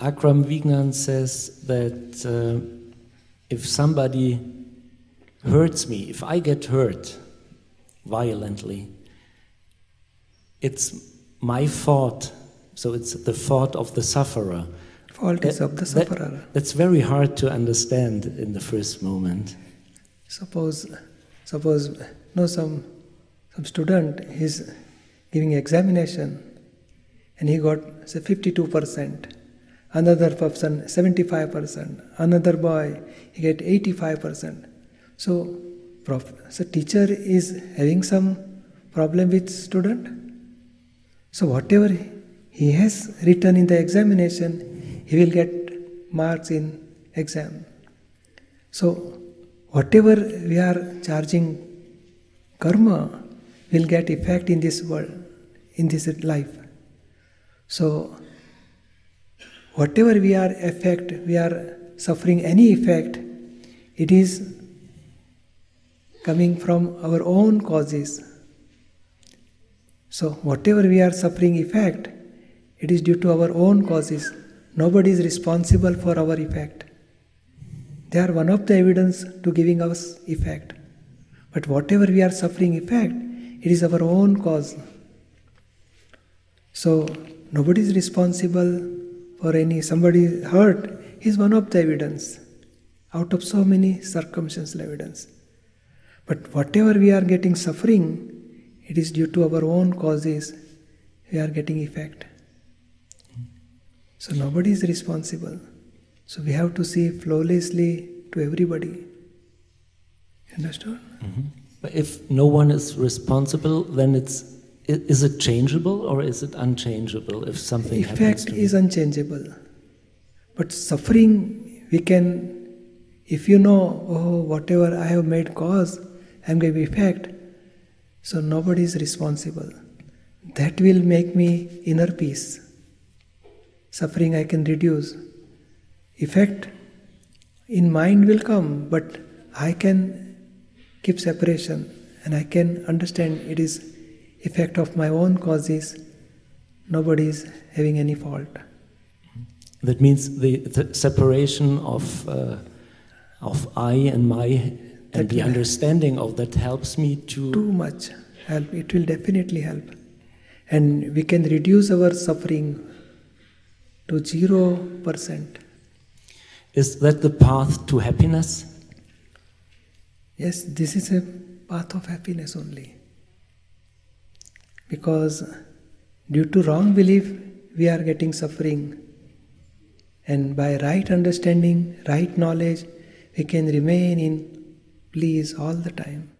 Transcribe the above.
Akram Vignan says that uh, if somebody hurts me, if I get hurt violently, it's my fault. So it's the fault of the sufferer. Fault is of the That- sufferer. that's very hard to understand in the first moment. Suppose, suppose, no, some, some student is giving examination and he got say 52%. Another person 75%. Another boy he get 85%. So, prof, so teacher is having some problem with student. So whatever he has written in the examination, he will get marks in exam. So whatever we are charging karma will get effect in this world, in this life. So whatever we are effect, we are suffering any effect, it is coming from our own causes. So whatever we are suffering effect, it is due to our own causes. Nobody is responsible for our effect. They are one of the evidence to giving us effect. But whatever we are suffering effect, it is our own cause. So nobody is responsible for any somebody hurt is one of the evidence out of so many circumstantial evidence. But whatever we are getting suffering, it is due to our own causes. We are getting effect. So nobody is responsible. So we have to see flawlessly to everybody. Understood? Mm-hmm. But if no one is responsible, then it's is it changeable or is it unchangeable if something happens Effect to me? is unchangeable. But suffering, we can, if you know, oh, whatever I have made cause, I am giving effect, so nobody is responsible. That will make me inner peace. Suffering I can reduce. Effect in mind will come, but I can keep separation and I can understand it is effect of my own causes. Nobody is having any fault. That means the, the separation of uh, of I and my and That the understanding of that helps me to Too much help. It will definitely help. And we can reduce our suffering to zero percent. is that the path to happiness? Yes, this is a path of happiness only. Because due to wrong belief, we are getting suffering. And by right understanding, right knowledge, we can remain in bliss all the time.